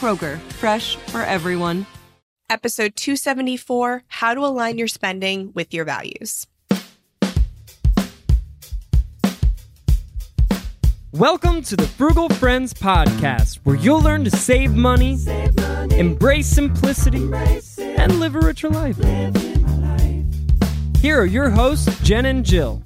Kroger, fresh for everyone. Episode 274 How to Align Your Spending with Your Values. Welcome to the Frugal Friends Podcast, where you'll learn to save money, embrace simplicity, and live a richer life. Here are your hosts, Jen and Jill.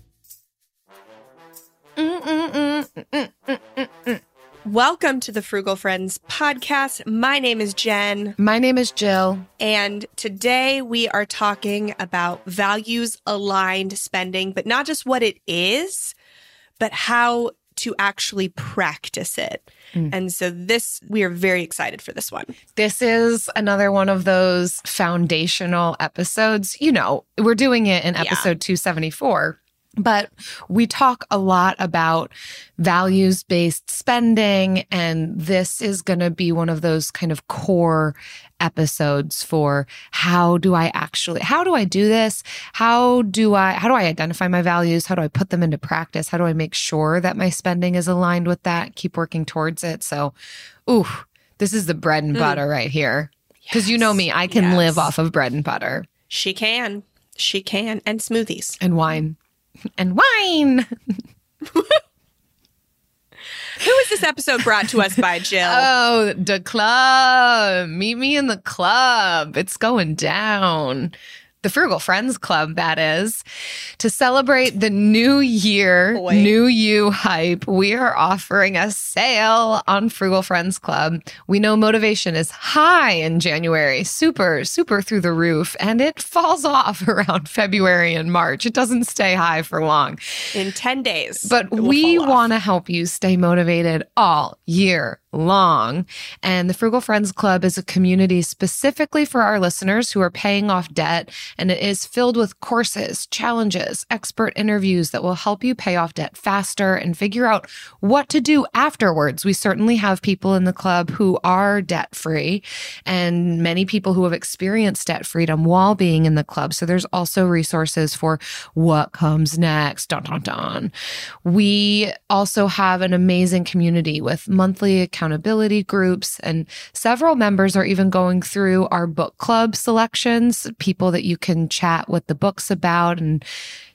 Welcome to the Frugal Friends podcast. My name is Jen, My name is Jill. and today we are talking about values aligned spending, but not just what it is, but how to actually practice it. Hmm. And so, this, we are very excited for this one. This is another one of those foundational episodes. You know, we're doing it in Yeah. episode 274. But we talk a lot about values based spending, and this is going to be one of those kind of core episodes for how do I actually, how do I do this? How do I, how do I identify my values? How do I put them into practice? How do I make sure that my spending is aligned with that? Keep working towards it. So, ooh, this is the bread and hmm. butter right here. Because you know me, I can Yes. live off of bread and butter She can, she can, and smoothies. and wine and wine. Who is this episode brought to us by, Jill? Oh, the club. Meet me in the club. It's going down. The Frugal Friends Club, that is. To celebrate the new year, Boy. new you hype, we are offering a sale on Frugal Friends Club. We know motivation is high in January, super, super through the roof, and it falls off around February and March. It doesn't stay high for long. in 10 days. But we want to help you stay motivated all year long. And the Frugal Friends Club is a community specifically for our listeners who are paying off debt. And it is filled with courses, challenges, expert interviews that will help you pay off debt faster and figure out what to do afterwards. We certainly have people in the club who are debt free and many people who have experienced debt freedom while being in the club. So there's also resources for what comes next. Dun, dun, dun. We also have an amazing community with monthly accountability groups, and several members are even going through our book club selections, people that you can chat what the book's about and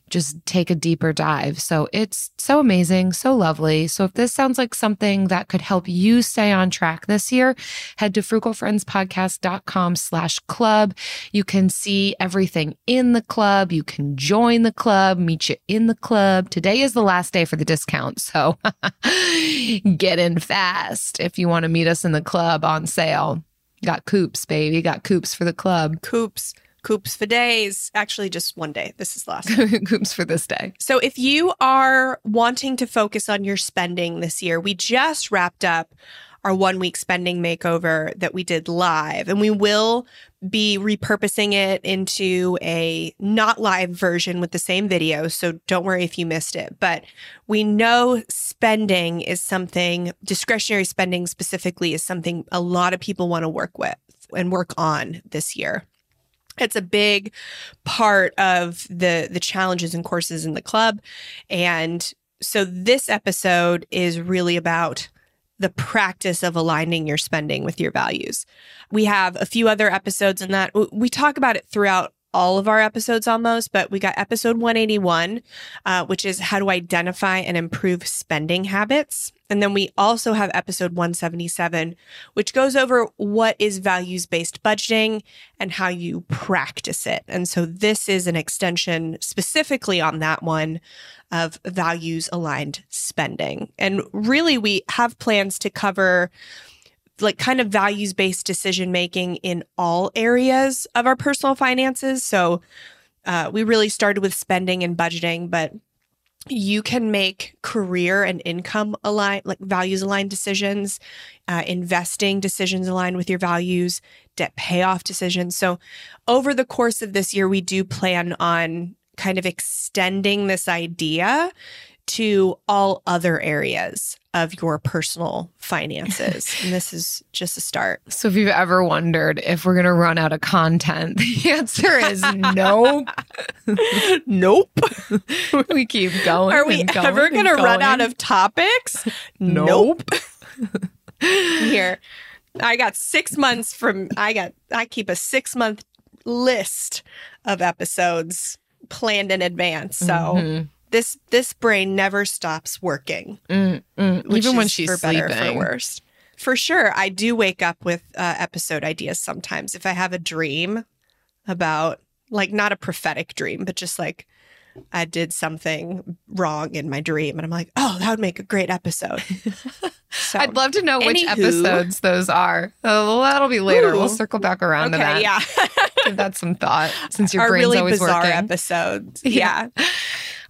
just take a deeper dive. So it's so amazing, so lovely. So if this sounds like something that could help you stay on track this year, head to frugalfriendspodcast.com slash club. You can see everything in the club. You can join the club, meet you in the club. Today is the last day for the discount. So get in fast if you want to meet us in the club on sale. Got coops, baby. Got coops for the club. Coops, coops for days. Actually, just one day. This is last. coops for this day. so, if you are wanting to focus on your spending this year, we just wrapped up our one week spending makeover that we did live, and we will be repurposing it into a not live version with the same video. So, don't worry if you missed it. But we know spending is something, discretionary spending specifically, is something a lot of people want to work with and work on this year. It's a big part of the the challenges and courses in the club. And so this episode is really about the practice of aligning your spending with your values. We have a few other episodes in that. We talk about it throughout all of our episodes almost, but we got episode 181, uh, which is how to identify and improve spending habits. And then we also have episode 177, which goes over what is values based budgeting and how you practice it. And so this is an extension specifically on that one of values aligned spending. And really, we have plans to cover like kind of values based decision making in all areas of our personal finances. So uh, we really started with spending and budgeting, but you can make career and income aligned, like values aligned decisions, uh, investing decisions aligned with your values, debt payoff decisions. So over the course of this year, we do plan on kind of extending this idea to all other areas of your personal finances. and this is just a start. So, if you've ever wondered if we're going to run out of content, the answer is nope. nope. we keep going. Are we going ever going to run out of topics? Nope. Here, I got six months from, I got, I keep a six month list of episodes planned in advance. So, mm-hmm this this brain never stops working. Mm, mm. Even when she's for sleeping. better for worse. For sure, I do wake up with uh, episode ideas sometimes. If I have a dream about, like, not a prophetic dream, but just like I did something wrong in my dream, and I'm like, oh, that would make a great episode. So, I'd love to know which episodes those are. Oh, that'll be later. Ooh. We'll circle back around okay, to that. Yeah, give that some thought since your Our brain's really always bizarre working. episodes. Yeah. yeah.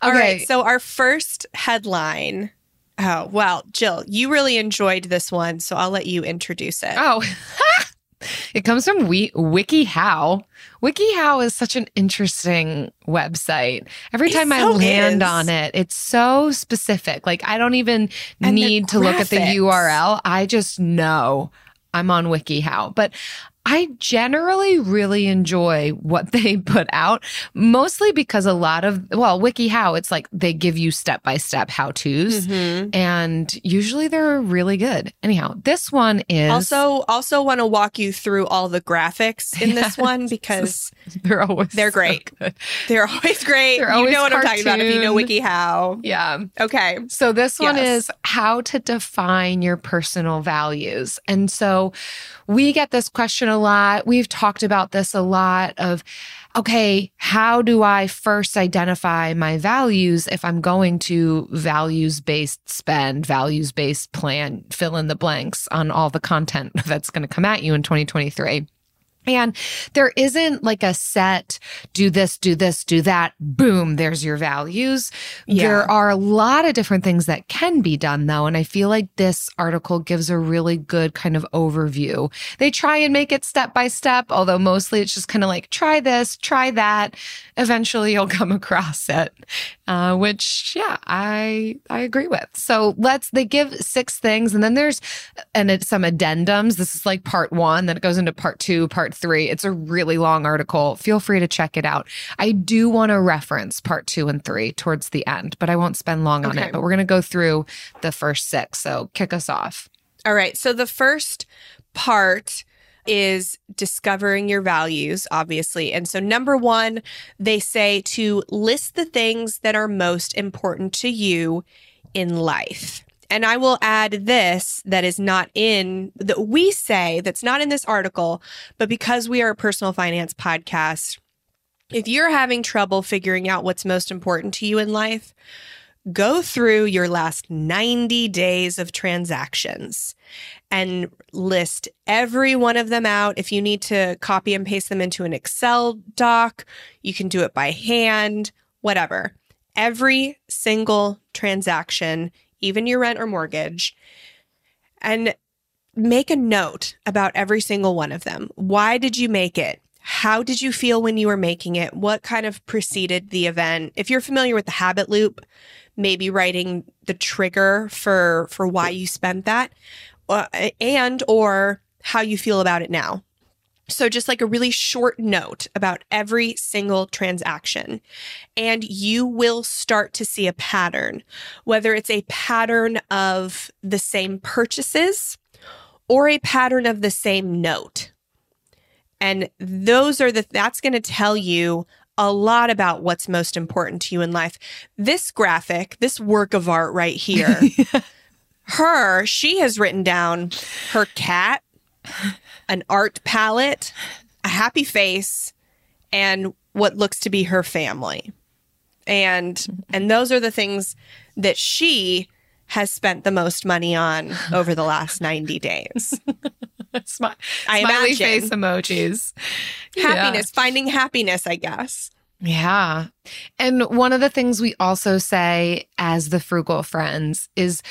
All okay. right. So our first headline. Oh, well, Jill, you really enjoyed this one, so I'll let you introduce it. Oh. it comes from we- WikiHow. WikiHow is such an interesting website. Every time I land is. on it, it's so specific. Like I don't even and need to look at the URL. I just know I'm on WikiHow. But I generally really enjoy what they put out, mostly because a lot of, well, WikiHow, it's like they give you step by step how to's, mm-hmm. and usually they're really good. Anyhow, this one is also also want to walk you through all the graphics in this one because they're always they're great. So they're always great. They're always you know what I'm talking about if you know WikiHow. Yeah. Okay. So this one yes. is how to define your personal values, and so we get this question a lot. We've talked about this a lot of, okay, how do I first identify my values if I'm going to values based spend, values based plan, fill in the blanks on all the content that's going to come at you in 2023? And there isn't like a set, do this, do this, do that, boom, there's your values. Yeah. There are a lot of different things that can be done though. And I feel like this article gives a really good kind of overview. They try and make it step by step, although mostly it's just kind of like, try this, try that. Eventually you'll come across it, uh, which, yeah, I, I agree with. So let's, they give six things and then there's, and it's some addendums. This is like part one, then it goes into part two, part three. It's a really long article. Feel free to check it out. I do want to reference part two and three towards the end, but I won't spend long on it. But we're going to go through the first six. So kick us off. All right. So the first part is discovering your values, obviously. And so, number one, they say to list the things that are most important to you in life. And I will add this that is not in that we say that's not in this article, but because we are a personal finance podcast, if you're having trouble figuring out what's most important to you in life, go through your last 90 days of transactions and list every one of them out. If you need to copy and paste them into an Excel doc, you can do it by hand, whatever. Every single transaction even your rent or mortgage, and make a note about every single one of them. Why did you make it? How did you feel when you were making it? What kind of preceded the event? If you're familiar with the habit loop, maybe writing the trigger for for why you spent that uh, and or how you feel about it now. So, just like a really short note about every single transaction. And you will start to see a pattern, whether it's a pattern of the same purchases or a pattern of the same note. And those are the, that's going to tell you a lot about what's most important to you in life. This graphic, this work of art right here, her, she has written down her cat, an art palette, a happy face, and what looks to be her family. And and those are the things that she has spent the most money on over the last 90 days. Smi- I smiley imagine. face emojis. Yeah. Happiness, finding happiness, I guess. Yeah. And one of the things we also say as the frugal friends is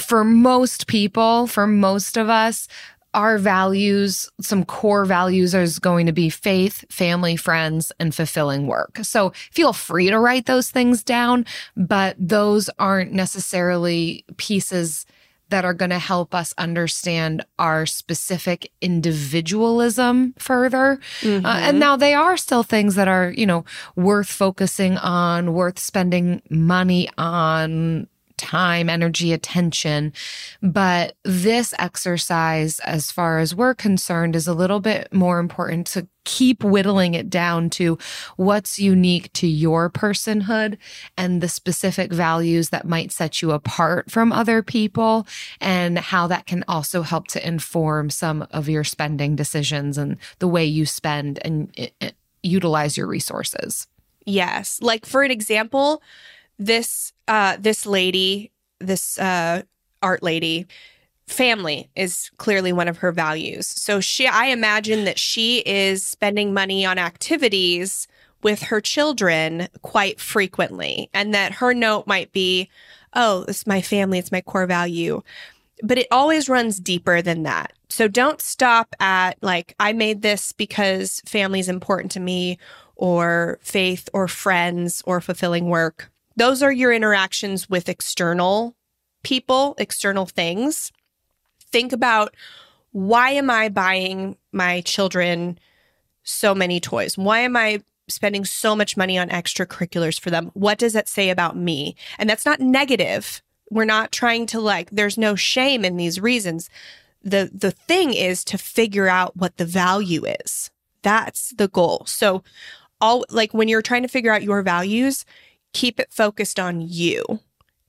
for most people, for most of us, our values, some core values is going to be faith, family, friends, and fulfilling work. So feel free to write those things down, but those aren't necessarily pieces that are going to help us understand our specific individualism further. Uh, and now they are still things that are, you know, worth focusing on, worth spending money on, time, energy, attention. But this exercise, as far as we're concerned, is a little bit more important to keep whittling it down to what's unique to your personhood and the specific values that might set you apart from other people and how that can also help to inform some of your spending decisions and the way you spend and uh, uh, utilize your resources. Yes. Like for an example, this uh this lady, this uh art lady, family is clearly one of her values. So she I imagine that she is spending money on activities with her children quite frequently and that her note might be, "Oh, it's my family, it's my core value." But it always runs deeper than that. So don't stop at like I made this because family is important to me or faith or friends or fulfilling work. Those are your interactions with external people, external things. Think about why am I buying my children so many toys? Why am I spending so much money on extracurriculars for them? What does that say about me? And that's not negative. We're not trying to like there's no shame in these reasons. The the thing is to figure out what the value is. That's the goal. So all like when you're trying to figure out your values, keep it focused on you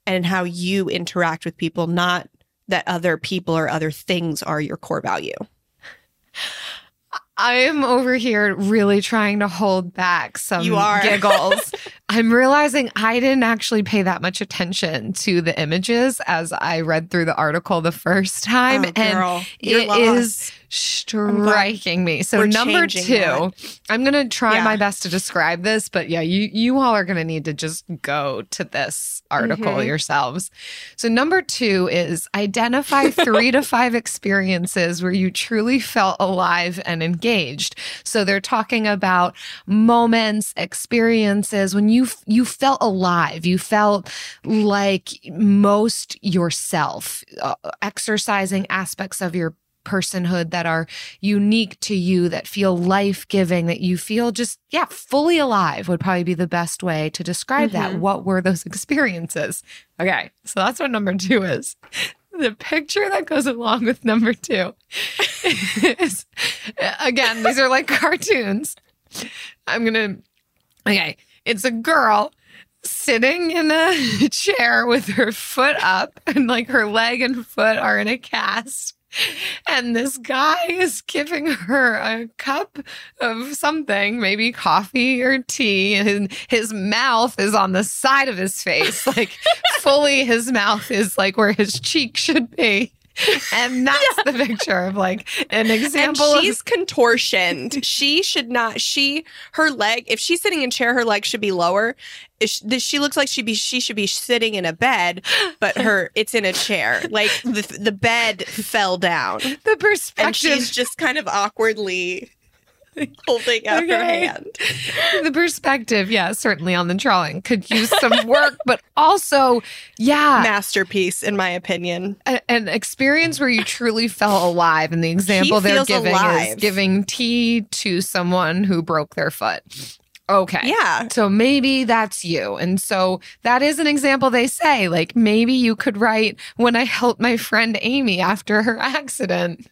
and how you interact with people, not that other people or other things are your core value. I am over here really trying to hold back some You are. giggles. I'm realizing I didn't actually pay that much attention to the images as I read through the article the first time. Oh, and you're it lost. is striking me. So we're number two, that. I'm gonna try Yeah. my best to describe this, but yeah, you you all are gonna need to just go to this article Mhm. yourselves. So number two is identify three to five experiences where you truly felt alive and engaged. So they're talking about moments, experiences when you you you felt alive, you felt like most yourself, uh, exercising aspects of your personhood that are unique to you that feel life-giving that you feel just yeah fully alive would probably be the best way to describe that. Mhm. what were those experiences? Okay so that's what number 2 is. The picture that goes along with number 2 is again these are like cartoons. I'm going to okay it's a girl sitting in a chair with her foot up and like her leg and foot are in a cast. And this guy is giving her a cup of something, maybe coffee or tea, and his mouth is on the side of his face. Like, fully, his mouth is like where his cheek should be. And that's the picture of like an example and of she's contortioned. she should not. She her leg. If she's sitting in a chair, her leg should be lower. She, she looks like she be she should be sitting in a bed, but her it's in a chair. Like the the bed fell down, the perspective. and she's just kind of awkwardly holding out her hand. the perspective, yeah, certainly on the drawing could use some work, but also, yeah, Masterpiece, in my opinion. a- an experience where you truly felt alive. And the example they're feels giving is giving tea to someone who broke their foot. Okay. Yeah. So maybe that's you. And so that is an example they say. Like maybe you could write when I helped my friend Amy after her accident.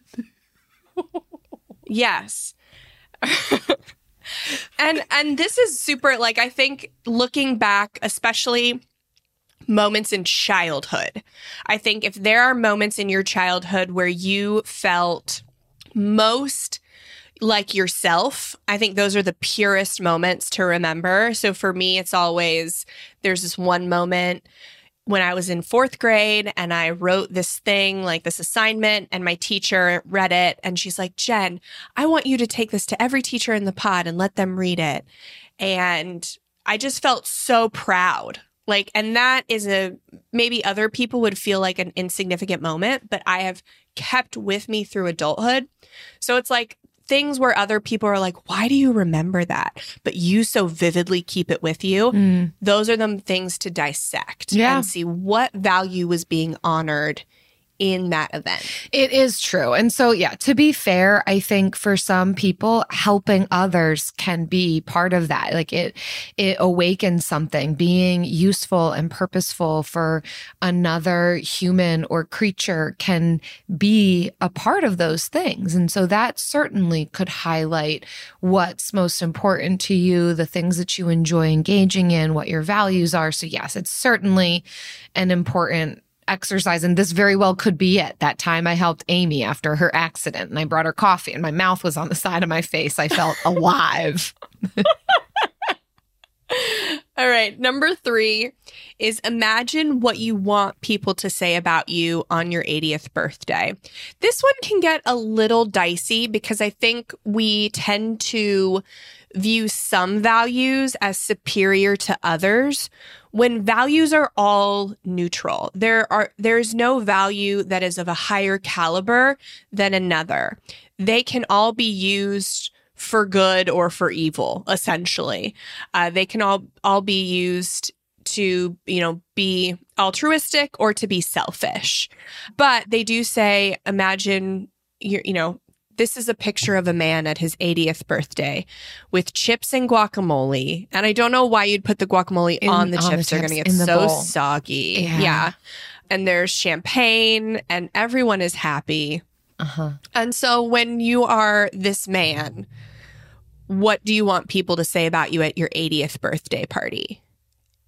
Yes. And and this is super like I think looking back, especially moments in childhood. I think if there are moments in your childhood where you felt most like yourself, I think those are the purest moments to remember. So for me, it's always there's this one moment when I was in fourth grade and I wrote this thing, like this assignment, and my teacher read it. And she's like, Jen, I want you to take this to every teacher in the pod and let them read it. And I just felt so proud. Like, and that is a maybe other people would feel like an insignificant moment, but I have kept with me through adulthood. So it's like things where other people are like, why do you remember that? But you so vividly keep it with you. Mm. Those are the things to dissect Yeah. and see what value was being honored in that event. It is true. And so, yeah, to be fair, I think for some people, helping others can be part of that. Like it, it awakens something, being useful and purposeful for another human or creature can be a part of those things. And so that certainly could highlight what's most important to you, the things that you enjoy engaging in, what your values are. So, yes, it's certainly an important exercise and this very well could be it that time i helped amy after her accident and i brought her coffee and my mouth was on the side of my face i felt alive All right. Number three is imagine what you want people to say about you on your 80th birthday. This one can get a little dicey because I think we tend to view some values as superior to others when values are all neutral. There are there's no value that is of a higher caliber than another. They can all be used for good or for evil essentially uh, they can all all be used to you know be altruistic or to be selfish but they do say imagine you you know this is a picture of a man at his 80th birthday with chips and guacamole and i don't know why you'd put the guacamole In- on the on the chips they're gonna get so bowl. soggy Yeah. yeah and there's champagne and everyone is happy uh-huh and so when you are this man, what do you want people to say about you at your 80th birthday party?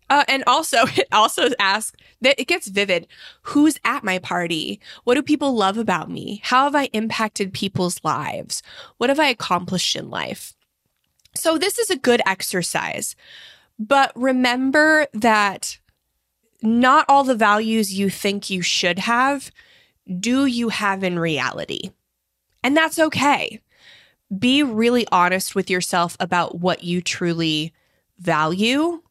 Uh, and also, it also asks that it gets vivid. Who's at my party? What do people love about me? How have I impacted people's lives? What have I accomplished in life? So, this is a good exercise. But remember that not all the values you think you should have do you have in reality. And that's okay. Be really honest with yourself about what you truly value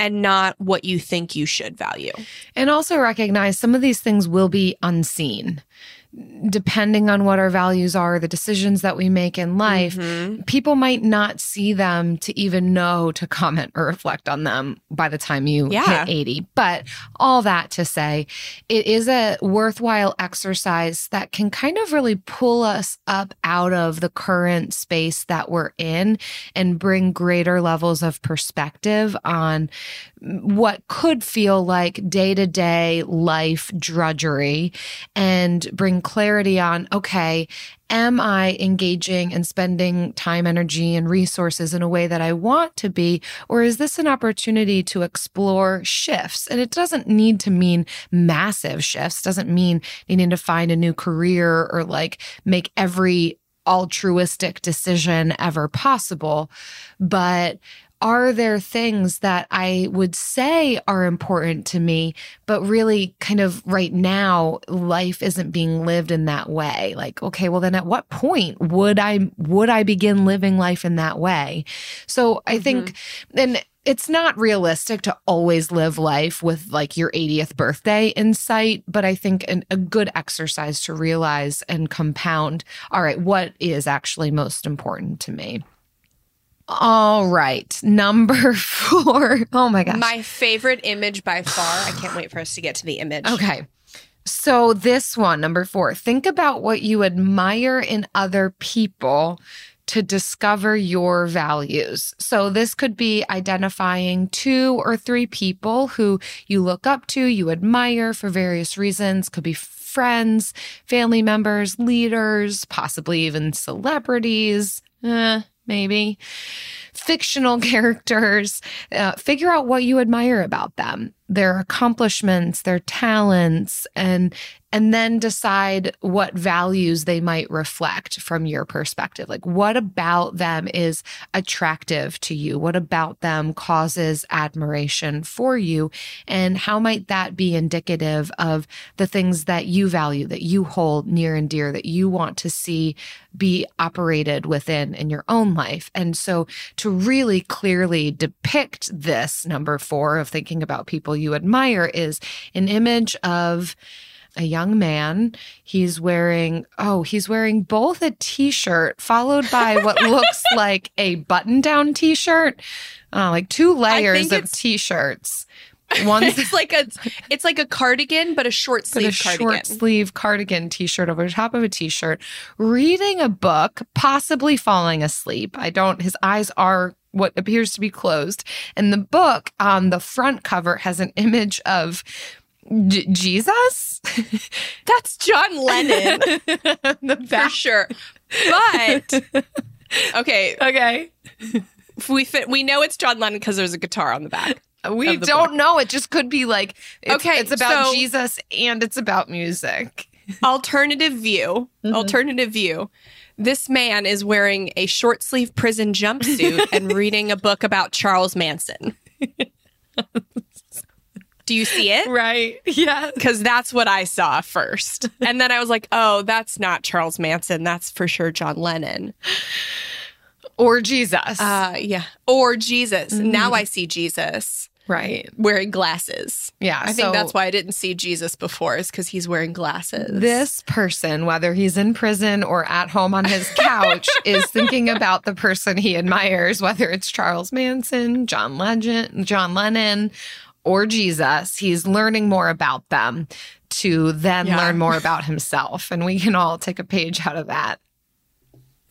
and not what you think you should value. and also recognize some of these things will be unseen depending on what our values are the decisions that we make in life Mhm. people might not see them to even know to comment or reflect on them by the time you Yeah. hit 80. But all that to say, it is a worthwhile exercise that can kind of really pull us up out of the current space that we're in and bring greater levels of perspective on what could feel like day to day life drudgery and bring clarity on okay, am I engaging and spending time, energy, and resources in a way that I want to be? Or is this an opportunity to explore shifts? And it doesn't need to mean massive shifts, doesn't mean needing to find a new career or like make every altruistic decision ever possible. But are there things that I would say are important to me, but really kind of right now life isn't being lived in that way? Like, okay, well then at what point would I would I begin living life in that way? So I mm-hmm. think and it's not realistic to always live life with like your 80th birthday in sight, but I think an, a good exercise to realize and compound all right, what is actually most important to me? All right, number four. Oh my gosh. My favorite image by far. I can't wait for us to get to the image. Okay. So, this one, number four, think about what you admire in other people to discover your values. So, this could be identifying two or three people who you look up to, you admire for various reasons, could be friends, family members, leaders, possibly even celebrities. Eh, maybe fictional characters. Uh, figure out what you admire about them, their accomplishments, their talents, and and then decide what values they might reflect from your perspective. Like, what about them is attractive to you? What about them causes admiration for you? And how might that be indicative of the things that you value, that you hold near and dear, that you want to see be operated within in your own life? And so, to really clearly depict this number four of thinking about people you admire is an image of a young man. He's wearing, oh, he's wearing both a t shirt followed by what looks like a button down t shirt, uh, like two layers of t shirts. One, it's like a it's like a cardigan, but a short sleeve a cardigan. short sleeve cardigan t-shirt over top of a t-shirt, reading a book, possibly falling asleep. I don't. His eyes are what appears to be closed, and the book on the front cover has an image of J- Jesus? That's John Lennon. the For sure. But okay. Okay. We fit we know it's John Lennon because there's a guitar on the back. We don't book. know. It just could be like it's, Okay, it's about so- Jesus and it's about music. Alternative view. Mm-hmm. Alternative view. This man is wearing a short sleeve prison jumpsuit and reading a book about Charles Manson. Do you see it? Right. Yeah. because that's what I saw first. And then I was like, oh, that's not Charles Manson. That's for sure John Lennon. Or Jesus. Uh, yeah. Or Jesus. Mm-hmm. Now I see Jesus right. wearing glasses. Yeah. I think that's why I didn't see Jesus before, is because he's wearing glasses. This person, whether he's in prison or at home on his couch, is thinking about the person he admires, whether it's Charles Manson, John Legend, John Lennon, or Jesus. He's learning more about them to then Yeah. learn more about himself. And we can all take a page out of that.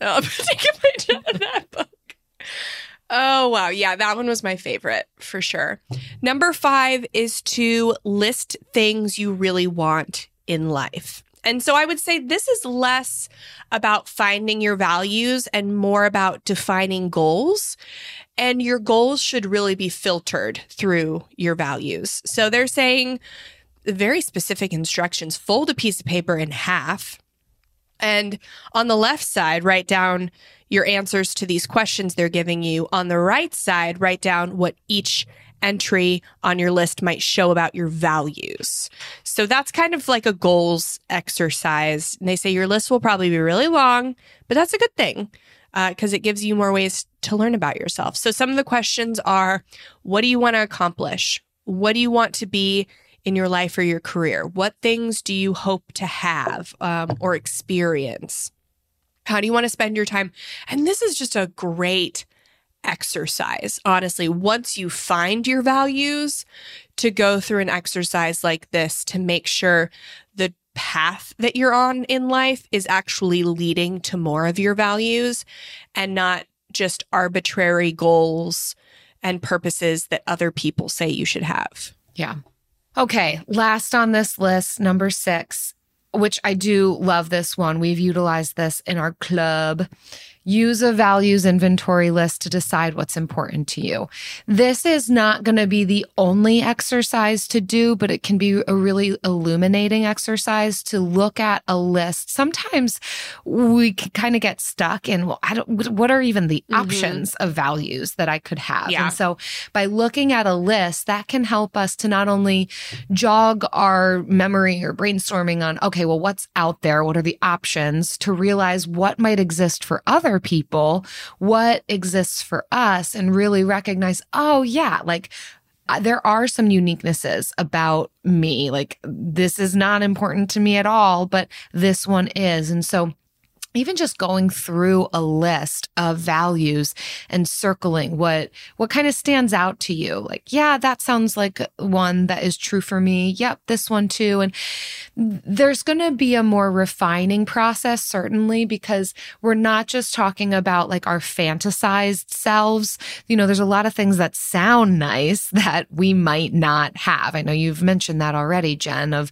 Take a page out of that book. Oh, wow. Yeah, that one was my favorite for sure. Number five is to list things you really want in life. And so I would say this is less about finding your values and more about defining goals. And your goals should really be filtered through your values. So they're saying very specific instructions fold a piece of paper in half and on the left side, write down your answers to these questions they're giving you. On the right side, write down what each entry on your list might show about your values. So that's kind of like a goals exercise. And they say your list will probably be really long, but that's a good thing uh, because it gives you more ways to learn about yourself. So some of the questions are what do you want to accomplish? What do you want to be in your life or your career? What things do you hope to have um, or experience? How do you want to spend your time? And this is just a great exercise, honestly. Once you find your values, to go through an exercise like this to make sure the path that you're on in life is actually leading to more of your values and not just arbitrary goals and purposes that other people say you should have. Yeah. Okay. Last on this list, number six, which I do love this one. We've utilized this in our club. Use a values inventory list to decide what's important to you. This is not going to be the only exercise to do, but it can be a really illuminating exercise to look at a list. Sometimes we kind of get stuck in, well, I don't, what are even the mm-hmm. options of values that I could have? Yeah. And so by looking at a list, that can help us to not only jog our memory or brainstorming on, okay, well, what's out there? What are the options to realize what might exist for other people? What exists for us? And really recognize, oh, yeah, like uh, there are some uniquenesses about me. Like this is not important to me at all, but this one is. And so even just going through a list of values and circling what what kind of stands out to you. Like yeah that sounds like one that is true for me. Yep this one too. And there's going to be a more refining process certainly because we're not just talking about like our fantasized selves. You know there's a lot of things that sound nice that we might not have. I know you've mentioned that already jen of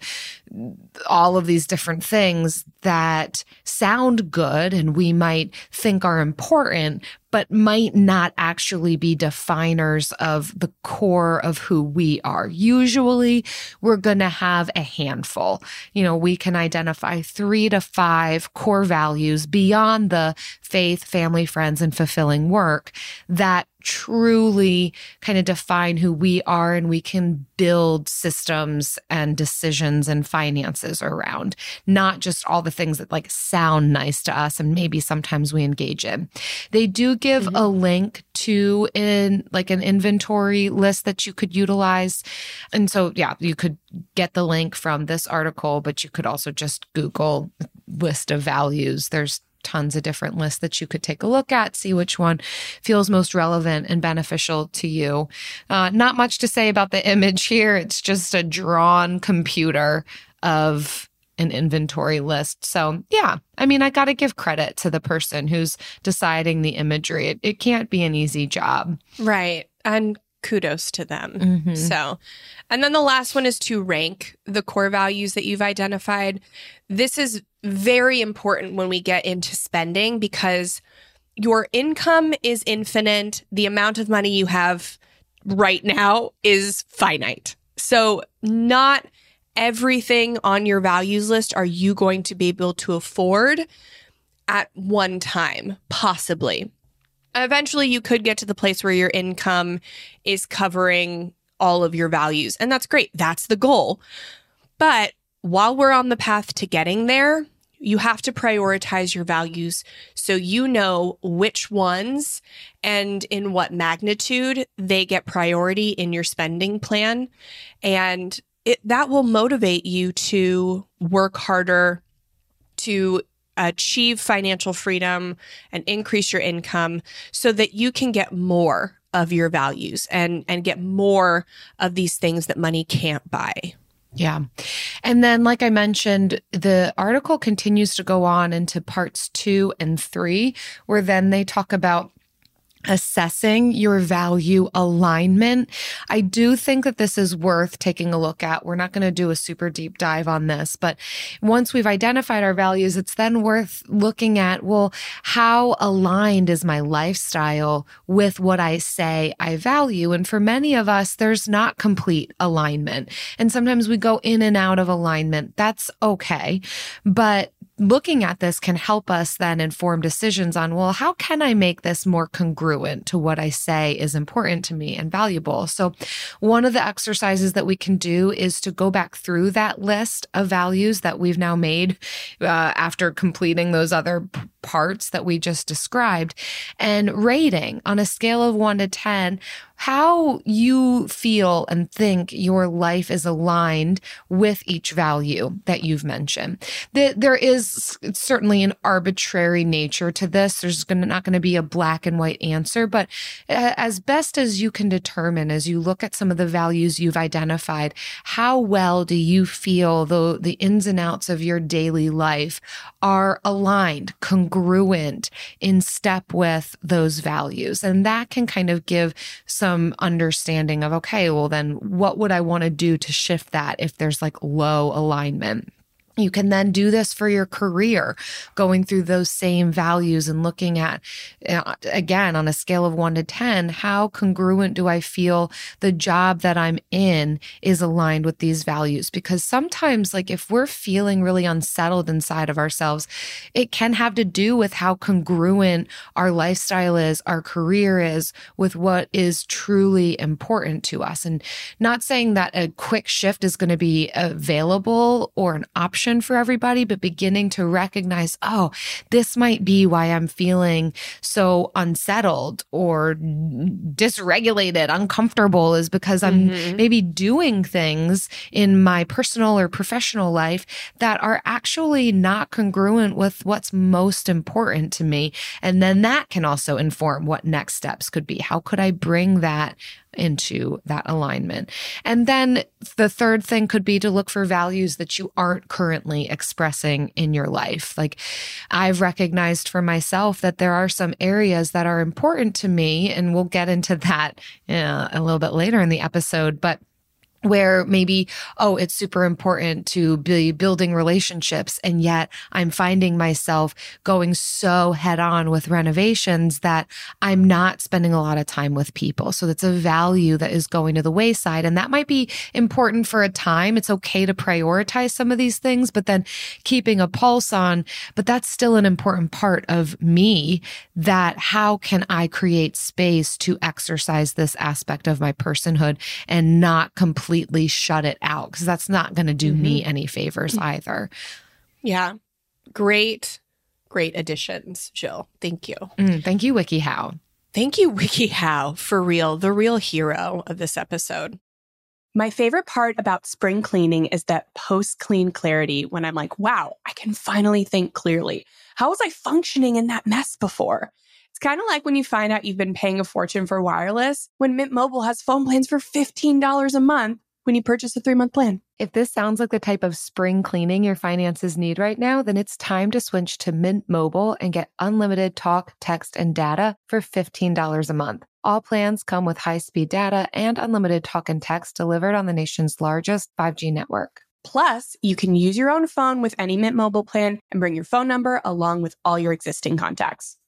all of these different things that sound good and we might think are important, but might not actually be definers of the core of who we are. Usually we're going to have a handful. You know, we can identify three to five core values beyond the faith, family, friends, and fulfilling work that truly kind of define who we are and we can build systems and decisions and finances around, not just all the things that like sound nice to us and maybe sometimes we engage in. They do give mm-hmm. a link to in like an inventory list that you could utilize. And so yeah, you could get the link from this article, but you could also just Google list of values. There's tons of different lists that you could take a look at, see which one feels most relevant and beneficial to you. Uh, not much to say about the image here. It's just a drawn computer of an inventory list. So, yeah, I mean, I got to give credit to the person who's deciding the imagery. It, it can't be an easy job. Right. And kudos to them. Mm-hmm. So, and then the last one is to rank the core values that you've identified. This is very important when we get into spending because your income is infinite. The amount of money you have right now is finite. So, not everything on your values list are you going to be able to afford at one time, possibly. Eventually, you could get to the place where your income is covering all of your values, and that's great. That's the goal. But while we're on the path to getting there, you have to prioritize your values so you know which ones and in what magnitude they get priority in your spending plan. And it, that will motivate you to work harder to achieve financial freedom and increase your income so that you can get more of your values and and get more of these things that money can't buy. Yeah. And then, like I mentioned, the article continues to go on into parts two and three, where then they talk about assessing your value alignment. I do think that this is worth taking a look at. We're not going to do a super deep dive on this, but once we've identified our values, it's then worth looking at, well, how aligned is my lifestyle with what I say I value? And for many of us, there's not complete alignment. And sometimes we go in and out of alignment. That's okay. But looking at this can help us then inform decisions on, well, how can I make this more congruent to what I say is important to me and valuable? So, one of the exercises that we can do is to go back through that list of values that we've now made uh, after completing those other parts that we just described and rating on a scale of one to 10 how you feel and think your life is aligned with each value that you've mentioned. That There is certainly an arbitrary nature to this. There's gonna, not going to be a black and white answer, but uh, as best as you can determine as you look at some of the values you've identified, how well do you feel the, the ins and outs of your daily life are aligned, congruent, in step with those values? And that can kind of give some some understanding of, okay, well, then what would I want to do to shift that if there's like low alignment? You can then do this for your career, going through those same values and looking at, uh, again, on a scale of one to 10, how congruent do I feel the job that I'm in is aligned with these values? Because sometimes, like, if we're feeling really unsettled inside of ourselves, it can have to do with how congruent our lifestyle is, our career is with what is truly important to us. And not saying that a quick shift is going to be available or an option for everybody, but beginning to recognize, oh, this might be why I'm feeling so unsettled or dysregulated, uncomfortable, is because I'm mm-hmm. maybe doing things in my personal or professional life that are actually not congruent with what's most important to me. And then that can also inform what next steps could be. How could I bring that into that alignment. And then the third thing could be to look for values that you aren't currently expressing in your life. Like I've recognized for myself that there are some areas that are important to me, and we'll get into that uh, a little bit later in the episode. But where maybe, oh, it's super important to be building relationships. And yet I'm finding myself going so head on with renovations that I'm not spending a lot of time with people. So that's a value that is going to the wayside. And that might be important for a time. It's okay to prioritize some of these things, but then keeping a pulse on, but that's still an important part of me that how can I create space to exercise this aspect of my personhood and not completely completely shut it out because that's not going to do mm-hmm. me any favors either. Yeah. Great, great additions, Jill. Thank you. Mm, thank you, WikiHow. Thank you, WikiHow, for real, the real hero of this episode. My favorite part about spring cleaning is that post clean clarity when I'm like, wow, I can finally think clearly. How was I functioning in that mess before? It's kind of like when you find out you've been paying a fortune for wireless when Mint Mobile has phone plans for $15 a month when you purchase a three month plan. If this sounds like the type of spring cleaning your finances need right now, then it's time to switch to Mint Mobile and get unlimited talk, text, and data for $15 a month. All plans come with high speed data and unlimited talk and text delivered on the nation's largest 5G network. Plus, you can use your own phone with any Mint Mobile plan and bring your phone number along with all your existing contacts.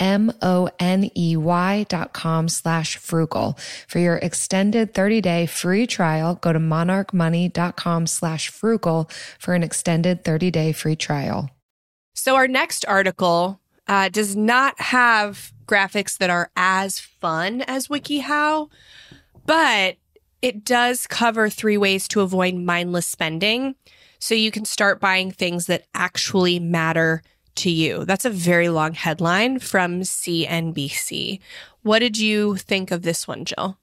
M-O-N-E-Y dot com slash frugal. For your extended 30-day free trial, go to monarchmoney.com slash frugal for an extended 30-day free trial. So our next article uh, does not have graphics that are as fun as WikiHow, but it does cover three ways to avoid mindless spending. So you can start buying things that actually matter to you. That's a very long headline from CNBC. What did you think of this one, Jill?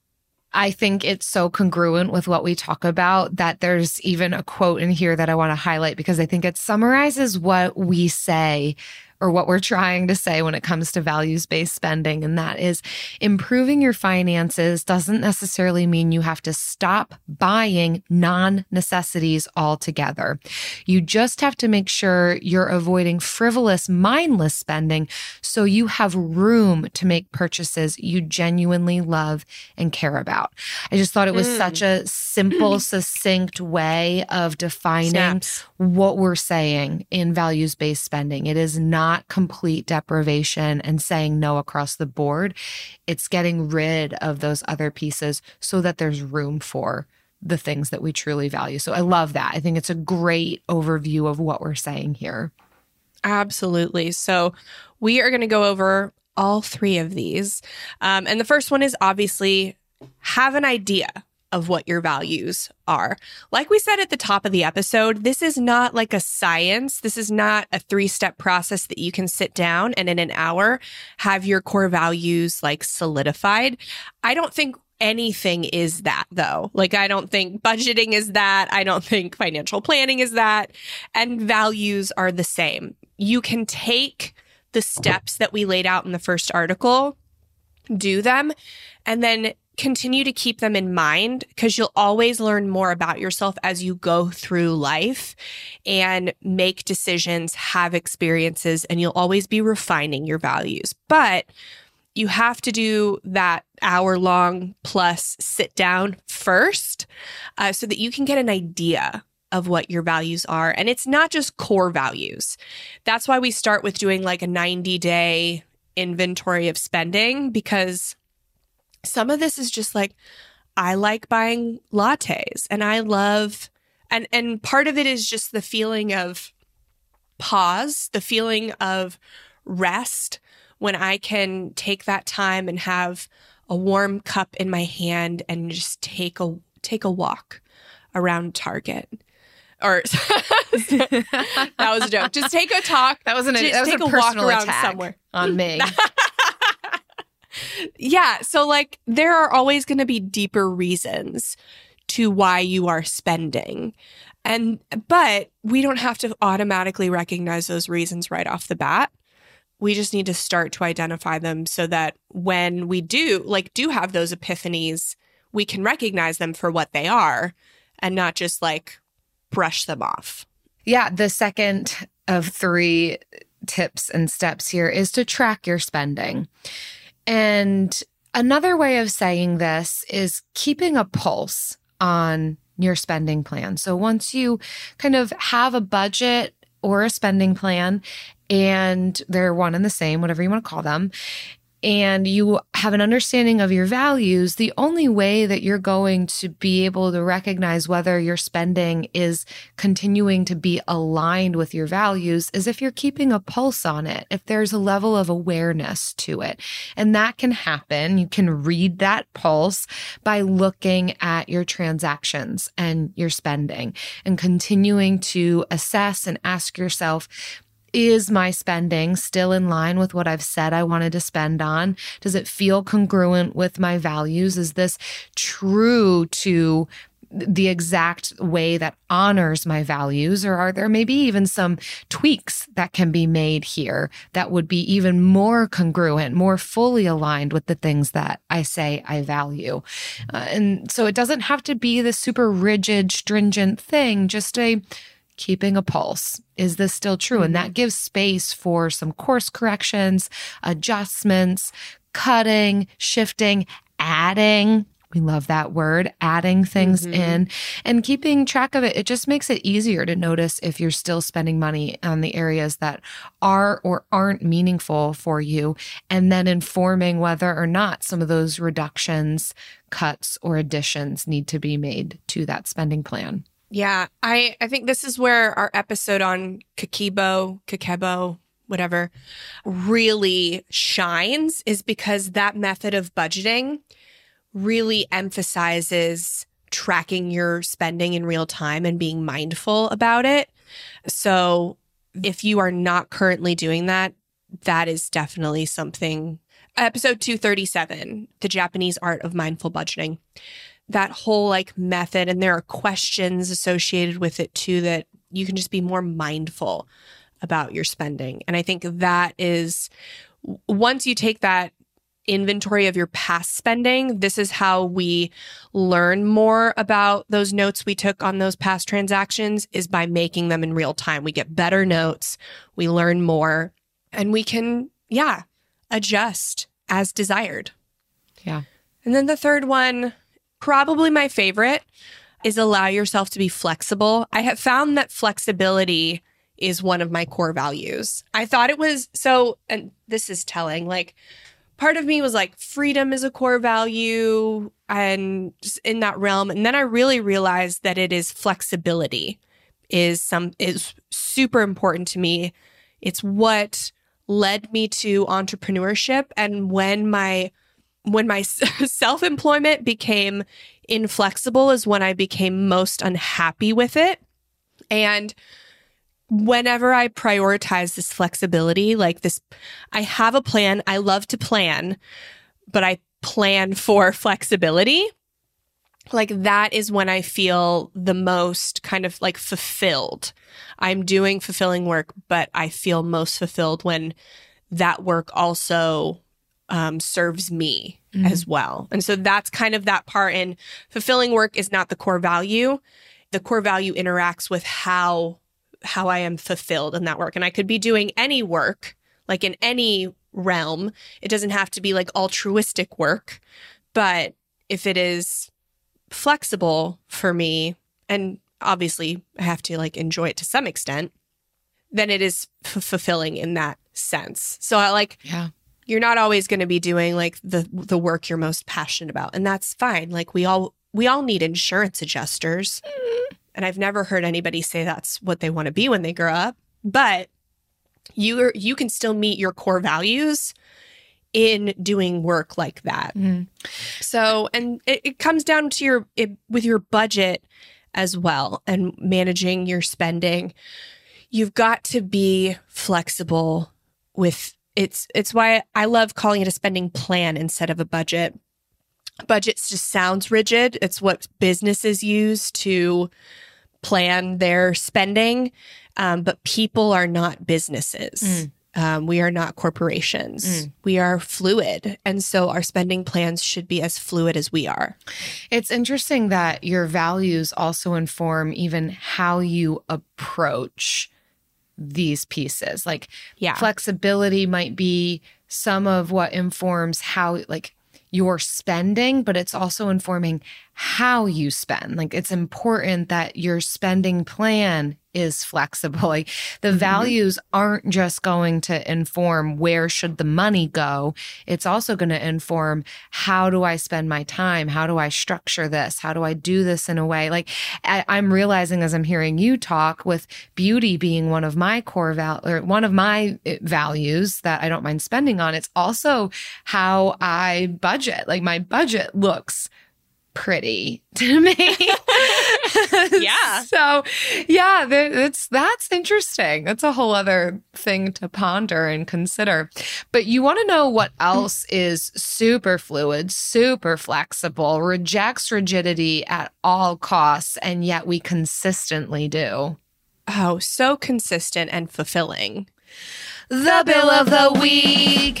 I think it's so congruent with what we talk about that there's even a quote in here that I want to highlight because I think it summarizes what we say or what we're trying to say when it comes to values based spending. And that is improving your finances doesn't necessarily mean you have to stop buying non necessities altogether. You just have to make sure you're avoiding frivolous, mindless spending so you have room to make purchases you genuinely love and care about. I just thought it was mm. such a simple, succinct way of defining Snaps. what we're saying in values based spending. It is not not complete deprivation and saying no across the board. It's getting rid of those other pieces so that there's room for the things that we truly value. So I love that. I think it's a great overview of what we're saying here. Absolutely. So we are going to go over all three of these. Um, and the first one is obviously have an idea of what your values are. Like we said at the top of the episode, this is not like a science. This is not a three step process that you can sit down and in an hour have your core values like solidified. I don't think anything is that though. Like, I don't think budgeting is that. I don't think financial planning is that. And values are the same. You can take the steps that we laid out in the first article do them and then continue to keep them in mind because you'll always learn more about yourself as you go through life and make decisions, have experiences, and you'll always be refining your values. But you have to do that hour long plus sit down first uh, so that you can get an idea of what your values are. And it's not just core values. That's why we start with doing like a 90 day inventory of spending because some of this is just like, I like buying lattes and I love, and, and part of it is just the feeling of pause, the feeling of rest when I can take that time and have a warm cup in my hand and just take a take a walk around Target. Or that was a joke. Just take a talk. That wasn't a, just that was take a walk personal around attack somewhere. on me. Yeah. So, like, there are always going to be deeper reasons to why you are spending. And, but we don't have to automatically recognize those reasons right off the bat. We just need to start to identify them so that when we do, like, do have those epiphanies, we can recognize them for what they are and not just like brush them off. Yeah, the second of three tips and steps here is to track your spending. And another way of saying this is keeping a pulse on your spending plan. So once you kind of have a budget or a spending plan, and they're one and the same, whatever you want to call them, and you have an understanding of your values, the only way that you're going to be able to recognize whether your spending is continuing to be aligned with your values is if you're keeping a pulse on it, if there's a level of awareness to it. And that can happen. You can read that pulse by looking at your transactions and your spending and continuing to assess and ask yourself, is my spending still in line with what I've said I wanted to spend on? Does it feel congruent with my values? Is this true to the exact way that honors my values? Or are there maybe even some tweaks that can be made here that would be even more congruent, more fully aligned with the things that I say I value? Uh, and so it doesn't have to be the super rigid, stringent thing, just a keeping a pulse. Is this still true? And that gives space for some course corrections, adjustments, cutting, shifting, adding. We love that word, adding things Mhm. in and keeping track of it. It just makes it easier to notice if you're still spending money on the areas that are or aren't meaningful for you, and then informing whether or not some of those reductions, cuts, or additions need to be made to that spending plan. Yeah, I I think this is where our episode on Kakebo, Kakebo, whatever, really shines is because that method of budgeting really emphasizes tracking your spending in real time and being mindful about it. So, if you are not currently doing that, that is definitely something. Episode 237, The Japanese Art of Mindful Budgeting that whole like method and there are questions associated with it too that you can just be more mindful about your spending. And i think that is once you take that inventory of your past spending this is how we learn more about those notes we took on those past transactions is by making them in real time. We get better notes we learn more and we can yeah adjust as desired. Yeah. and then the third one probably my favorite is allow yourself to be flexible. I have found that flexibility is one of my core values. I thought it was so, and this is telling, like, part of me was like, freedom is a core value and just in that realm. And then I really realized that it is flexibility is some is super important to me. It's what led me to entrepreneurship and when my when my self employment became inflexible is when I became most unhappy with it. And whenever I prioritize this flexibility, like this, I have a plan. I love to plan, but I plan for flexibility. Like that is when I feel the most kind of like fulfilled. I'm doing fulfilling work, but I feel most fulfilled when that work also um, serves me as well. And so that's kind of that part. And fulfilling work is not the core value. The core value interacts with how how I am fulfilled in that work. And I could be doing any work, like in any realm. It doesn't have to be like altruistic work, but if it is flexible for me, and obviously I have to like enjoy it to some extent, then it is f- fulfilling in that sense. So I like Yeah. You're not always going to be doing like the the work you're most passionate about and that's fine. Like we all we all need insurance adjusters. And i've never heard anybody say that's what they want to be when they grow up but you are, you can still meet your core values in doing work like that. Mhm. so and it, it comes down to your it, with your budget as well and managing your spending you've got to be flexible with it's it's why I love calling it a spending plan instead of a budget. Budgets just sounds rigid. It's what businesses use to plan their spending, um, but people are not businesses. Um, we are not corporations. We are fluid, and so our spending plans should be as fluid as we are. It's interesting that your values also inform even how you approach these pieces. Like Yeah. flexibility might be some of what informs how like your spending, but it's also informing how you spend. Like it's important that your spending plan is flexible. Like the values aren't just going to inform where should the money go. It's also going to inform how do I spend my time? How do I structure this? How do I do this in a way? Like I, I'm realizing as I'm hearing you talk with beauty being one of my core val or one of my eh, values that I don't mind spending on. It's also how I budget. Like my budget looks pretty to me. Yeah. So, yeah, it's that's interesting. That's a whole other thing to ponder and consider. But you want to know what else is super fluid, super flexible, rejects rigidity at all costs, and yet we consistently do. Oh, so consistent and fulfilling. The bill of the week.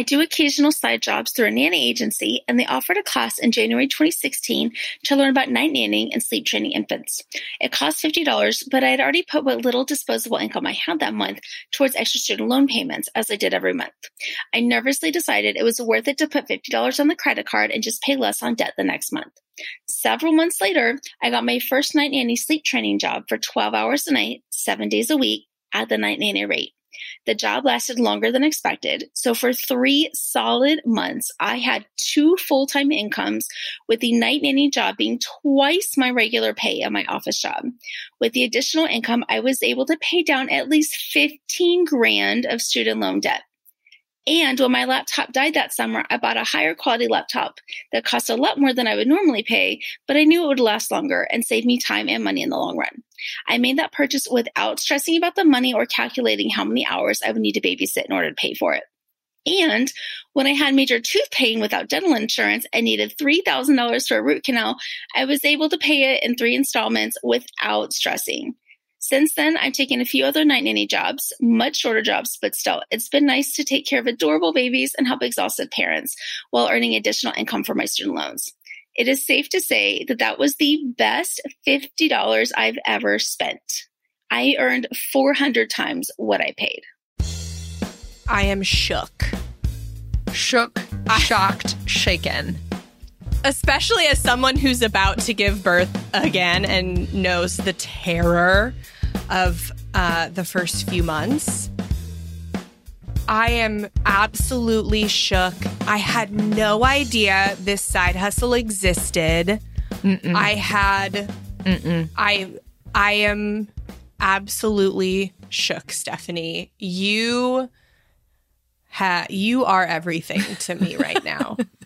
I do occasional side jobs through a nanny agency, and they offered a class in January 2016 to learn about night nannying and sleep training infants. It cost $50, but I had already put what little disposable income I had that month towards extra student loan payments, as I did every month. I nervously decided it was worth it to put $50 on the credit card and just pay less on debt the next month. Several months later, I got my first night nanny sleep training job for 12 hours a night, seven days a week at the night nanny rate. The job lasted longer than expected. So for three solid months, I had two full time incomes, with the night nanny job being twice my regular pay at my office job. With the additional income, I was able to pay down at least 15 grand of student loan debt. And when my laptop died that summer, I bought a higher quality laptop that cost a lot more than I would normally pay, but I knew it would last longer and save me time and money in the long run. I made that purchase without stressing about the money or calculating how many hours I would need to babysit in order to pay for it. And when I had major tooth pain without dental insurance and needed $3,000 for a root canal, I was able to pay it in three installments without stressing. Since then, I've taken a few other night nanny jobs, much shorter jobs, but still, it's been nice to take care of adorable babies and help exhausted parents while earning additional income for my student loans. It is safe to say that that was the best $50 I've ever spent. I earned 400 times what I paid. I am shook. Shook, shocked, shaken. Especially as someone who's about to give birth again and knows the terror of uh, the first few months. I am absolutely shook. I had no idea this side hustle existed. I had I I am absolutely shook, Stephanie. You ha- you are everything to me right now.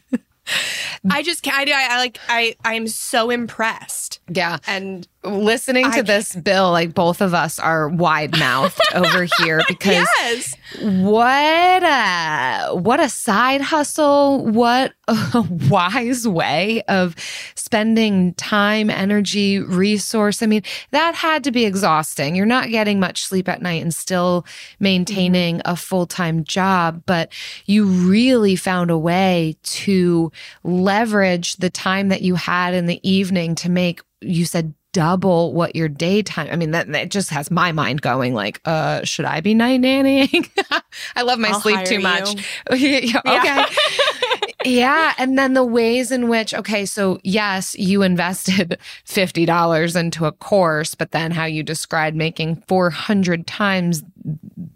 I just. I, I like. I. I'm so impressed. Yeah. And listening to I- this bill, like both of us are wide mouthed over here because yes, what a what a side hustle, what a wise way of spending time, energy, resource. I mean, that had to be exhausting. You're not getting much sleep at night and still maintaining mm-hmm. a full-time job, but you really found a way to leverage the time that you had in the evening to make you said double what your daytime i mean that, that just has my mind going like uh should i be night nannying? I love my I'll sleep too you. much. Okay yeah and then the ways in which okay so yes you invested $50 into a course but then how you described making 400 times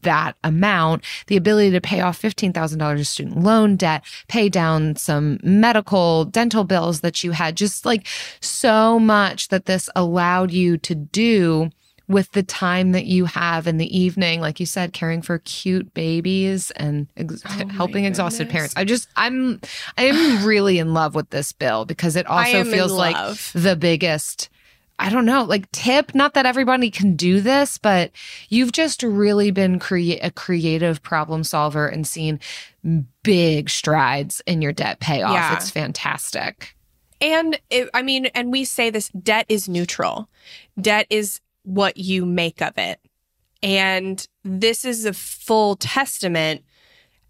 that amount the ability to pay off $15000 of student loan debt pay down some medical dental bills that you had just like so much that this allowed you to do with the time that you have in the evening like you said caring for cute babies and ex- Oh helping exhausted goodness. parents i just i'm i'm really in love with this bill because it also feels like the biggest I don't know, like tip, not that everybody can do this, but you've just really been crea- a creative problem solver and seen big strides in your debt payoff. Yeah. It's fantastic. and it, I mean, and we say this: debt is neutral. Debt is what you make of it, and this is a full testament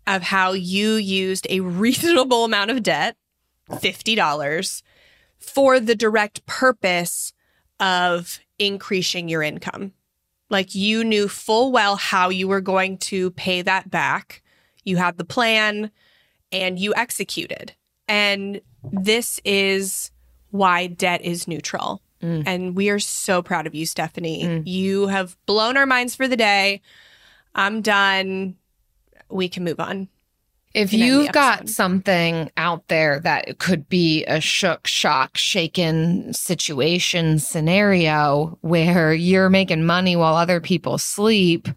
of how you used a reasonable amount of debt, fifty dollars, for the direct purpose of increasing your income. Like you knew full well how you were going to pay that back. You had the plan and you executed. And this is why debt is neutral. Mm. And we are so proud of you, Stephanie. Mm. You have blown our minds for the day. I'm done. We can move on. If Can end the you've got something out there that could be a shook, shock, shaken situation scenario where you're making money while other people sleep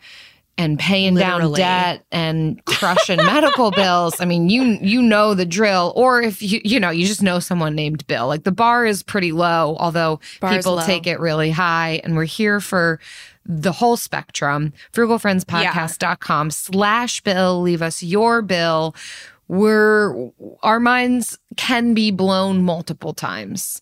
and paying down debt and crushing medical bills, I mean, you you know the drill. Or if you you know you just know someone named Bill, like the bar is pretty low, although Bar is people low. take it really high, and we're here for the whole spectrum. Frugalfriendspodcast.com slash bill. Leave us your bill. We're our minds can be blown multiple times.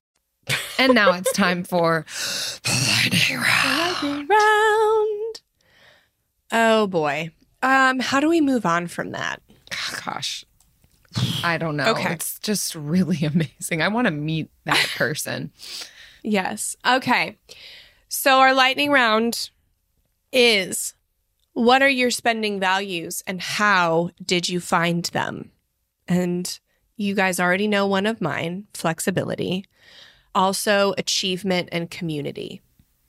And now it's time for the lightning round. round. Oh boy. Um, how do we move on from that? Gosh, I don't know. Okay. It's just really amazing. I want to meet that person. Yes. Okay. So our lightning round is what are your spending values and how did you find them? And you guys already know one of mine, flexibility. Also achievement and community.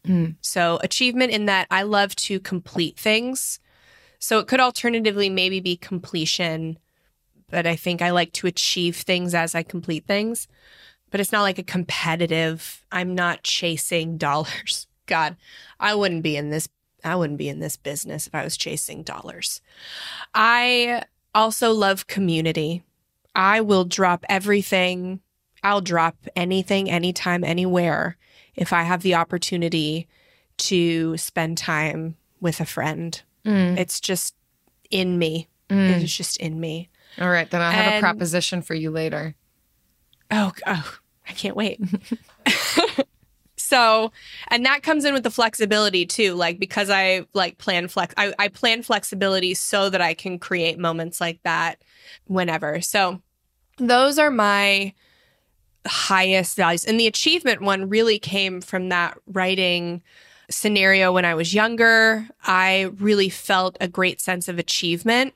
Mm. So achievement in that I love to complete things. So it could alternatively maybe be completion, but I think I like to achieve things as I complete things. But it's not like a competitive, I'm not chasing dollars. God, I wouldn't be in this I wouldn't be in this business if I was chasing dollars. I also love community. I will drop everything. I'll drop anything, anytime, anywhere if I have the opportunity to spend time with a friend. Mm. It's just in me. Mm. It's just in me. All right, then I have a proposition for you later. Oh, oh I can't wait. so, and that comes in with the flexibility too. Like because I like plan flex, I, I plan flexibility so that I can create moments like that whenever. So, those are my highest values. And the achievement one really came from that writing scenario when I was younger. I really felt a great sense of achievement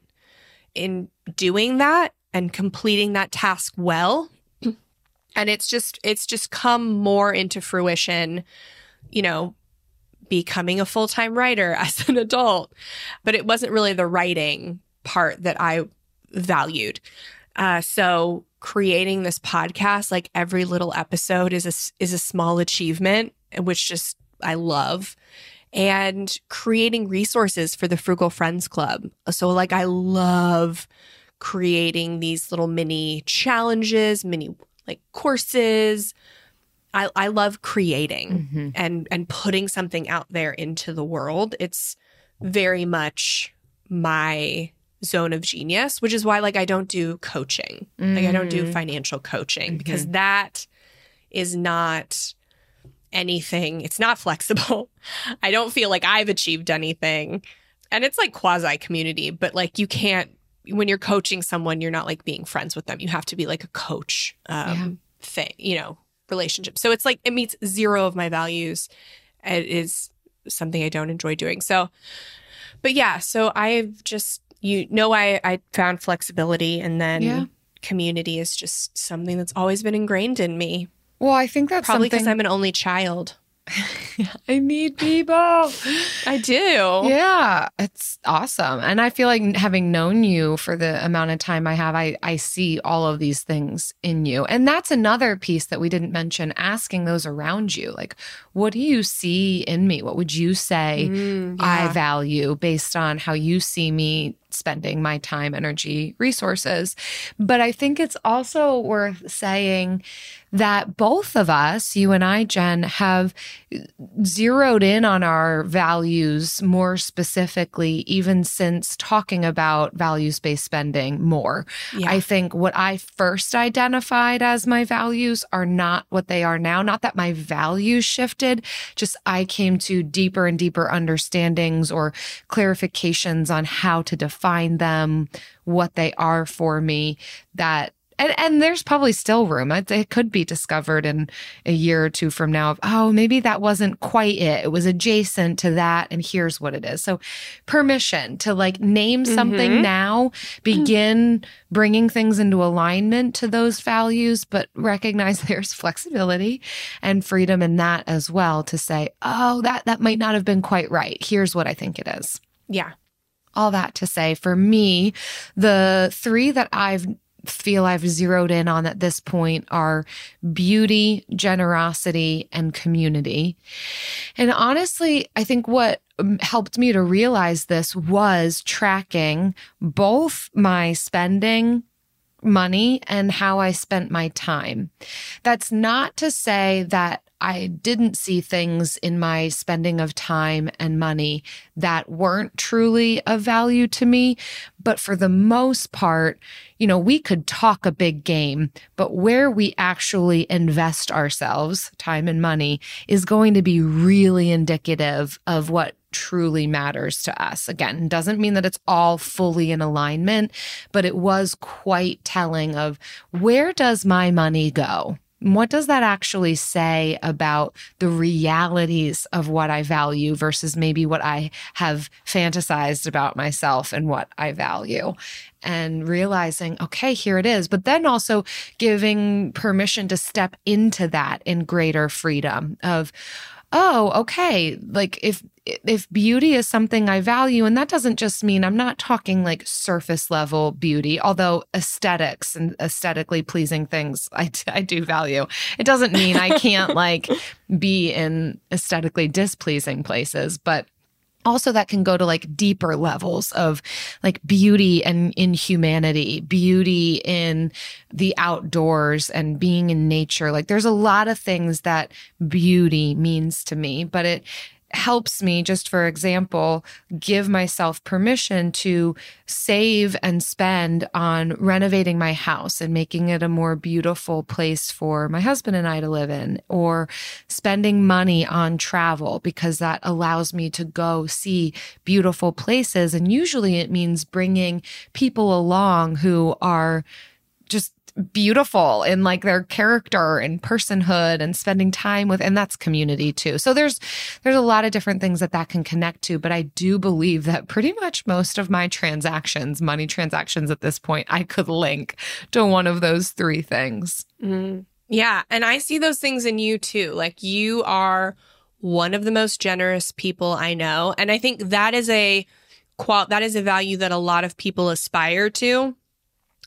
in doing that and completing that task well and it's just it's just come more into fruition you know becoming a full-time writer as an adult but it wasn't really the writing part that i valued uh, so creating this podcast like every little episode is a is a small achievement which just i love and creating resources for the frugal friends club so like i love creating these little mini challenges mini like courses. I, I love creating Mhm. and and putting something out there into the world. It's very much my zone of genius, which is why like I don't do coaching. Like I don't do Mm. financial coaching because that is not anything. It's not flexible. I don't feel like I've achieved anything. And it's like quasi community, but like you can't when you're coaching someone, you're not like being friends with them. You have to be like a coach um thing, you know, relationship. So it's like it meets zero of my values. It is something I don't enjoy doing. So but yeah, so I've just you know I I found flexibility and then Yeah. community is just something that's always been ingrained in me. Well, I think that's Probably because something I'm an only child. I need people. I do. Yeah, it's awesome. And I feel like having known you for the amount of time I have, I, I see all of these things in you. And that's another piece that we didn't mention asking those around you. Like, what do you see in me? What would you say Mm, I value based on how you see me spending my time, energy, resources? But I think it's also worth saying that both of us, you and I, Jen, have zeroed in on our values more specifically, even since talking about values based spending more. Yeah. I think what I first identified as my values are not what they are now. Not that my values shifted, just I came to deeper and deeper understandings or clarifications on how to define them, what they are for me that and, and there's probably still room. It, could be discovered in a year or two from now of, oh, maybe that wasn't quite it. It was adjacent to that. And here's what it is. So permission to like name something Mhm. now, begin bringing things into alignment to those values, but recognize there's flexibility and freedom in that as well to say, oh, that, that might not have been quite right. Here's what I think it is yeah. All that to say for me the three that i've feel i've zeroed in on at this point are beauty generosity and community and honestly i think what um, helped me to realize this was tracking both my spending money and how I spent my time. That's not to say that I didn't see things in my spending of time and money that weren't truly of value to me. But for the most part, you know, we could talk a big game, but where we actually invest ourselves, time and money, is going to be really indicative of what truly matters to us. Again, doesn't mean that it's all fully in alignment, but it was quite telling of where does my money go? What does that actually say about the realities of what I value versus maybe what I have fantasized about myself and what I value? And realizing, okay, here it is. But then also giving permission to step into that in greater freedom of, oh, okay, like if if beauty is something I value, and that doesn't just mean I'm not talking like surface level beauty, although aesthetics and aesthetically pleasing things I, I do value. It doesn't mean I can't like be in aesthetically displeasing places, but also that can go to like deeper levels of like beauty and in humanity, beauty in the outdoors and being in nature. Like there's a lot of things that beauty means to me, but it helps me, just for example, give myself permission to save and spend on renovating my house and making it a more beautiful place for my husband and I to live in, or spending money on travel because that allows me to go see beautiful places. And usually it means bringing people along who are just beautiful in like their character and personhood and spending time with and that's community too. So there's there's a lot of different things that that can connect to but i do believe that pretty much most of my transactions money transactions at this point i could link to one of those three things. Mm-hmm. yeah and i see those things in you too. Like you are one of the most generous people i know and i think that is a qual that is a value that a lot of people aspire to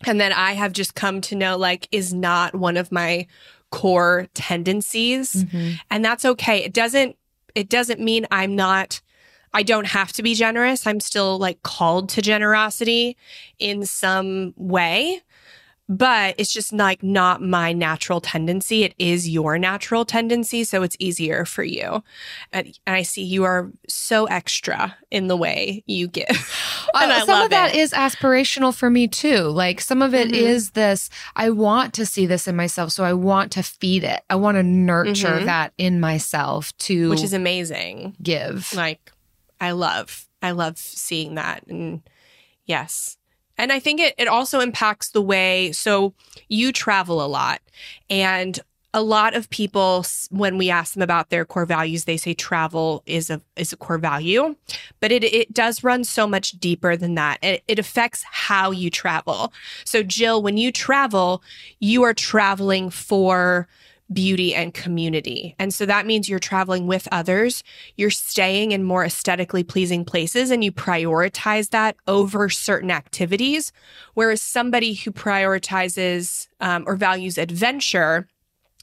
and that I have just come to know like is not one of my core tendencies. Mm-hmm. And that's okay. It doesn't it doesn't mean I'm not I don't have to be generous. I'm still like called to generosity in some way but it's just like not my natural tendency. It is your natural tendency. So it's easier for you. And, I see you are so extra in the way you give. uh, some of that it. is aspirational for me too. Like some of it mm-hmm. is this I want to see this in myself. So I want to feed it. I want to nurture mm-hmm. that in myself to. Which is amazing. Give. Like, I love, I love seeing that. And yes. And I think it, it also impacts the way, so you travel a lot and a lot of people when we ask them about their core values they say travel is a is a core value but it it does run so much deeper than that. It, it affects how you travel. So jill when you travel you are traveling for beauty and community. And so that means you're traveling with others, you're staying in more aesthetically pleasing places, and you prioritize that over certain activities. Whereas somebody who prioritizes um, or values adventure,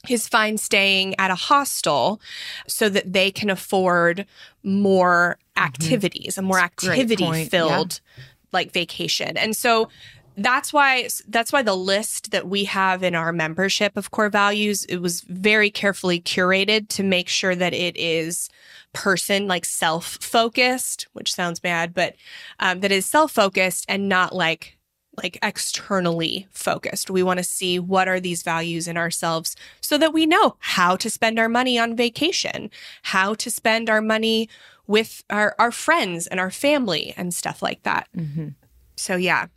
is fine staying at a hostel so that they can afford more mm-hmm. activities, mm-hmm. a more activity filled yeah. like vacation. And so that's why that's why the list that we have in our membership of core values it was very carefully curated to make sure that it is person like self focused which sounds bad but um, that is self focused and not like like externally focused. We want to see what are these values in ourselves so that we know how to spend our money on vacation how to spend our money with our, our friends and our family and stuff like that. Mm-hmm. so yeah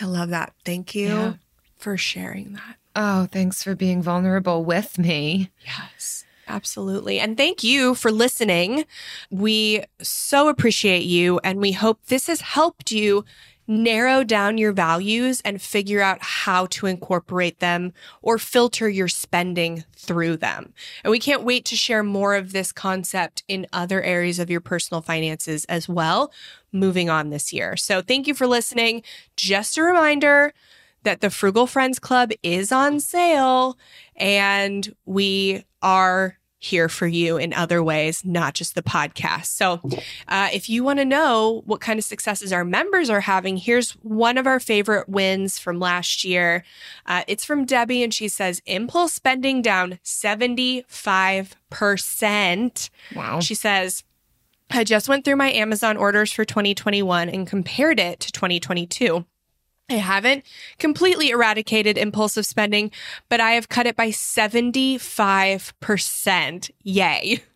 I love that. Thank you yeah. for sharing that. Oh, thanks for being vulnerable with me. Yes. Absolutely. And thank you for listening. We so appreciate you and we hope this has helped you narrow down your values and figure out how to incorporate them or filter your spending through them. And we can't wait to share more of this concept in other areas of your personal finances as well moving on this year. So thank you for listening. Just a reminder that the Frugal Friends Club is on sale and we are here for you in other ways, not just the podcast. So, uh, if you want to know what kind of successes our members are having, here's one of our favorite wins from last year. Uh, it's from Debbie, and she says impulse spending down 75%. Wow. She says, I just went through my Amazon orders for 2021 and compared it to 2022. I haven't completely eradicated impulsive spending, but I have cut it by 75%. Yay.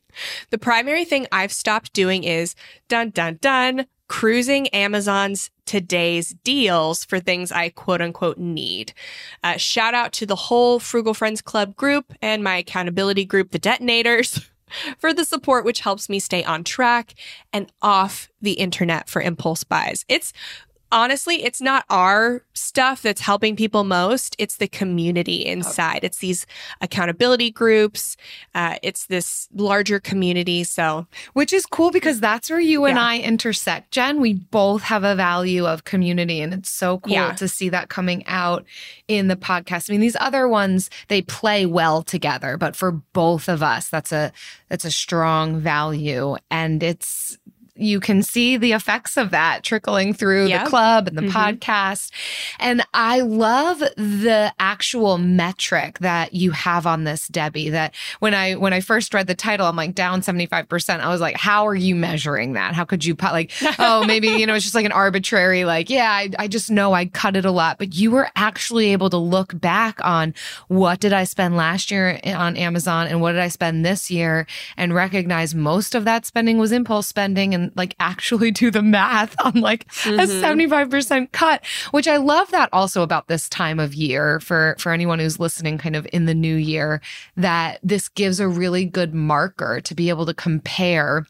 The primary thing I've stopped doing is dun dun dun, cruising Amazon's today's deals for things I quote unquote need. Uh, shout out to the whole Frugal Friends Club group and my accountability group, the Detonators. For the support, which helps me stay on track and off the internet for impulse buys. It's honestly, it's not our stuff that's helping people most. It's the community inside. It's these accountability groups. Uh, it's this larger community. So, Which is cool because that's where you and Yeah. I intersect. Jen, we both have a value of community, and it's so cool Yeah. to see that coming out in the podcast. I mean, these other ones they play well together, but for both of us, that's a that's a strong value, and it's you can see the effects of that trickling through Yep. the club and the Mhm. podcast. And I love the actual metric that you have on this, Debbie, that when I when I first read the title, I'm like down 75%. I was like, how are you measuring that? How could you put like, oh, maybe, you know, it's just like an arbitrary, like, yeah, I, I just know I cut it a lot. But you were actually able to look back on what did I spend last year on Amazon and what did I spend this year and recognize most of that spending was impulse spending and like actually do the math on like a mm-hmm. 75% cut, which I love that also about this time of year for, for anyone who's listening kind of in the new year, that this gives a really good marker to be able to compare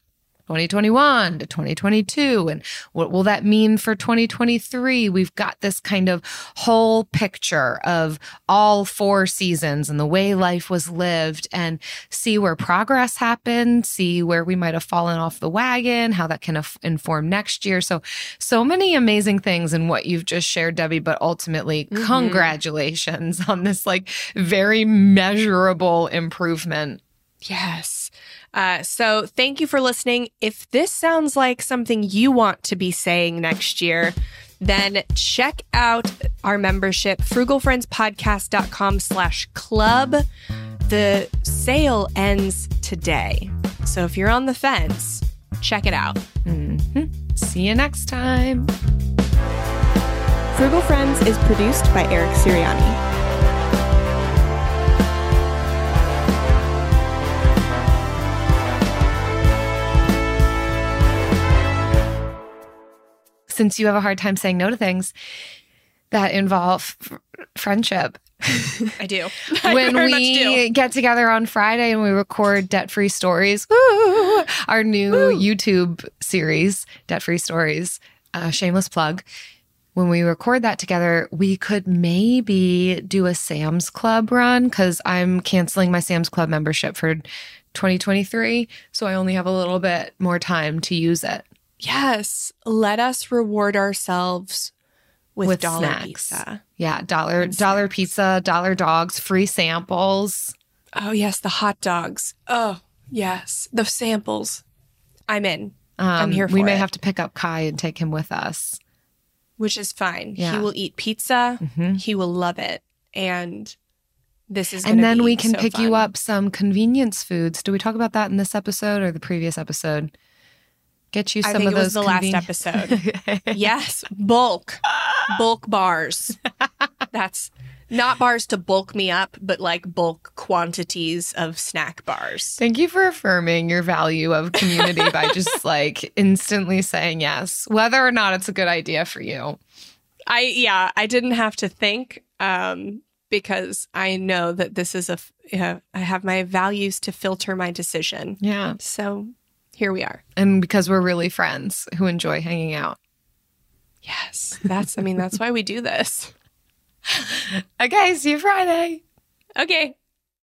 2021 to 2022 and what will that mean for 2023 we've got this kind of whole picture of all four seasons and the way life was lived and see where progress happened see where we might have fallen off the wagon how that can inform next year. So so many amazing things in what you've just shared debbie but ultimately mm-hmm. congratulations on this like very measurable improvement. Yes. Uh, so thank you for listening. If this sounds like something you want to be saying next year, then check out our membership, frugalfriendspodcast.com slash club. The sale ends today. So if you're on the fence, check it out. Mhm. see you next time Frugal Friends is produced by Eric Sirianni. Since you have a hard time saying no to things that involve f- friendship. I do. I when much do. we get together on Friday and we record Debt Free Stories, woo, our new YouTube series, Debt Free Stories, uh, shameless plug. When we record that together, we could maybe do a Sam's Club run because I'm canceling my Sam's Club membership for 2023. So I only have a little bit more time to use it. Yes, let us reward ourselves with, With dollar snacks. pizza. Yeah, dollar And dollar snacks. pizza, dollar dogs, free samples. Oh yes, the hot dogs. Oh yes, the samples. I'm in, Um, I'm here we may it. have to pick up Kai and take him with us. which is fine. Yeah. He will eat pizza. Mhm. He will love it, and this is. And then we can so pick you up some convenience foods. Do we talk about that in this episode or the previous episode? Get you some I think of it was the last episode. yes, bulk, bulk bars. That's not bars to bulk me up, but like bulk quantities of snack bars. Thank you for affirming your value of community by just like instantly saying yes, whether or not it's a good idea for you. I yeah, I didn't have to think um, because I know that this is a. f- Yeah, I have my values to filter my decision. Yeah. So here we are. And because we're really friends who enjoy hanging out. Yes, that's. I mean, that's why we do this. Okay, see you Friday. Okay.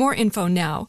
more info now.